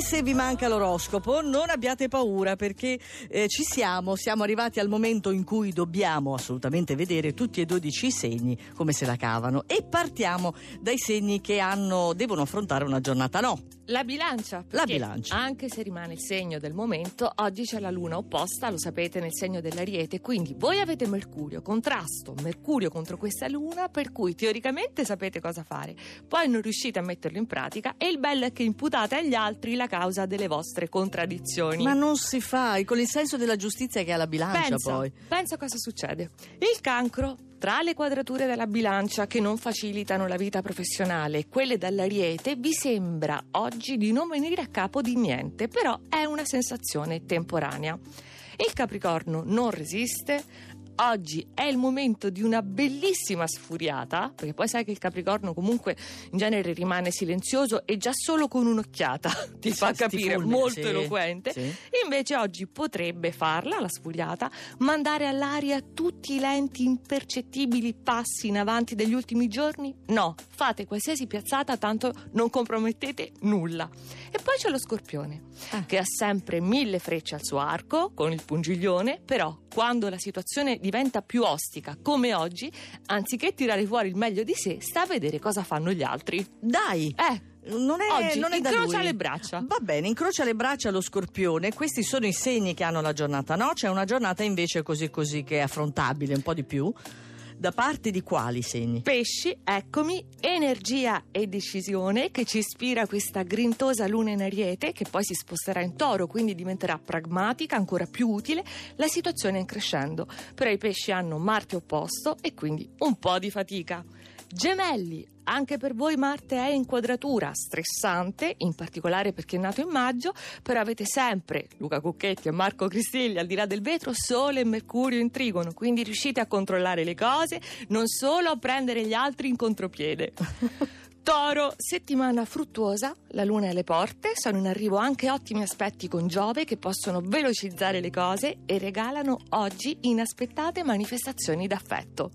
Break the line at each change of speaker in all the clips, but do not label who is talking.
E se vi manca l'oroscopo, non abbiate paura perché eh, ci siamo, siamo arrivati al momento in cui dobbiamo assolutamente vedere tutti e 12 i segni come se la cavano e partiamo dai segni che hanno, devono affrontare una giornata no.
La bilancia.
La bilancia.
Anche se rimane il segno del momento, oggi c'è la luna opposta, lo sapete, nel segno dell'ariete. Quindi voi avete Mercurio, contrasto, Mercurio contro questa luna, per cui teoricamente sapete cosa fare. Poi non riuscite a metterlo in pratica e il bello è che imputate agli altri la causa delle vostre contraddizioni.
Ma non si fa, con il senso della giustizia che ha la bilancia
pensa,
poi.
pensa cosa succede. Il cancro tra le quadrature della bilancia che non facilitano la vita professionale e quelle dell'ariete, vi sembra oggi di non venire a capo di niente, però è una sensazione temporanea. Il Capricorno non resiste, oggi è il momento di una bellissima sfuriata, perché poi sai che il Capricorno comunque in genere rimane silenzioso e già solo con un'occhiata ti fa
Ti
capire,
fulmina,
molto
sì,
eloquente.
sì.
Invece oggi potrebbe farla, la sfuriata, mandare all'aria tutti i lenti impercettibili passi in avanti degli ultimi giorni? No, fate qualsiasi piazzata, tanto non compromettete nulla. E poi c'è lo scorpione,
Ah.
che ha sempre mille frecce al suo arco, con il pungiglione, però quando la situazione diventa più ostica, come oggi, anziché tirare fuori il meglio di sé, sta a vedere cosa fanno gli altri.
Dai!
Eh,
Non è,
Oggi
non è da
incrocia le braccia.
Va bene, incrocia le braccia lo scorpione. Questi sono i segni che hanno la giornata, no? C'è una giornata invece così così che è affrontabile un po' di più. Da parte di quali segni?
Pesci, eccomi, energia e decisione che ci ispira questa grintosa luna in ariete che poi si sposterà in toro, quindi diventerà pragmatica, ancora più utile. La situazione è in crescendo, però i pesci hanno Marte opposto e quindi un po' di fatica. Gemelli, anche per voi Marte è in quadratura, stressante, in particolare perché è nato in maggio, però avete sempre Luca Cucchetti e Marco Cristilli al di là del vetro, Sole e Mercurio in trigono, quindi riuscite a controllare le cose, non solo a prendere gli altri in contropiede. Toro, settimana fruttuosa, la luna è alle porte, sono in arrivo anche ottimi aspetti con Giove che possono velocizzare le cose e regalano oggi inaspettate manifestazioni d'affetto.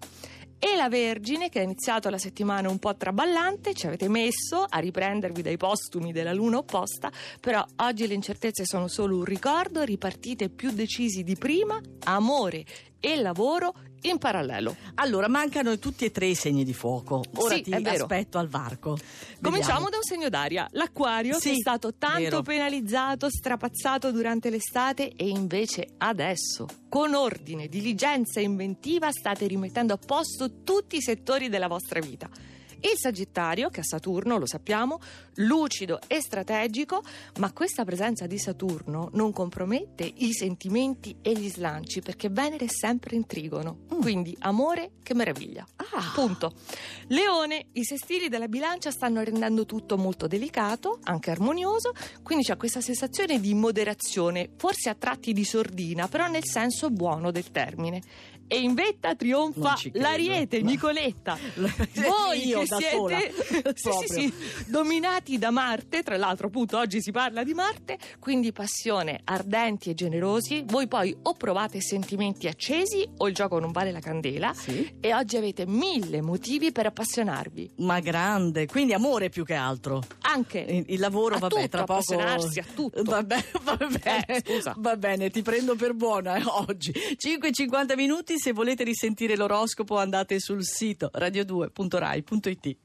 E la Vergine, che ha iniziato la settimana un po' traballante, ci avete messo a riprendervi dai postumi della luna opposta, però oggi le incertezze sono solo un ricordo, ripartite più decisi di prima, amore e lavoro in parallelo.
Allora, mancano tutti e tre i segni di fuoco. Ora
Sì,
ti aspetto al varco.
Cominciamo
Vediamo.
da un segno d'aria, l'acquario
Sì,
che è stato tanto
vero.
penalizzato, strapazzato durante l'estate e invece adesso, con ordine, diligenza e inventiva, state rimettendo a posto tutti i settori della vostra vita. Il Sagittario, che ha Saturno, lo sappiamo, lucido e strategico, ma questa presenza di Saturno non compromette i sentimenti e gli slanci perché Venere è sempre in trigono.
Mm.
Quindi amore, che meraviglia.
Ah,
Punto. Leone, i sestili della bilancia stanno rendendo tutto molto delicato, anche armonioso, quindi c'è questa sensazione di moderazione, forse a tratti di sordina, però nel senso buono del termine. E in vetta trionfa l'ariete,
No.
Nicoletta. Voi che
da
siete
sola.
sì, sì, sì, dominati da Marte, tra l'altro appunto oggi si parla di Marte, quindi passione, ardenti e generosi, voi poi o provate sentimenti accesi o il gioco non vale la candela
Sì.
e oggi avete mille motivi per appassionarvi.
Ma grande, quindi amore più che altro.
Anche
Il, il lavoro, vabbè,
tutto,
tra poco.
a tutto.
Vabbè, va bene.
Eh, scusa.
Va bene, ti prendo per buona eh, oggi. 5-50 minuti, se volete risentire l'oroscopo andate sul sito radio2.rai.it.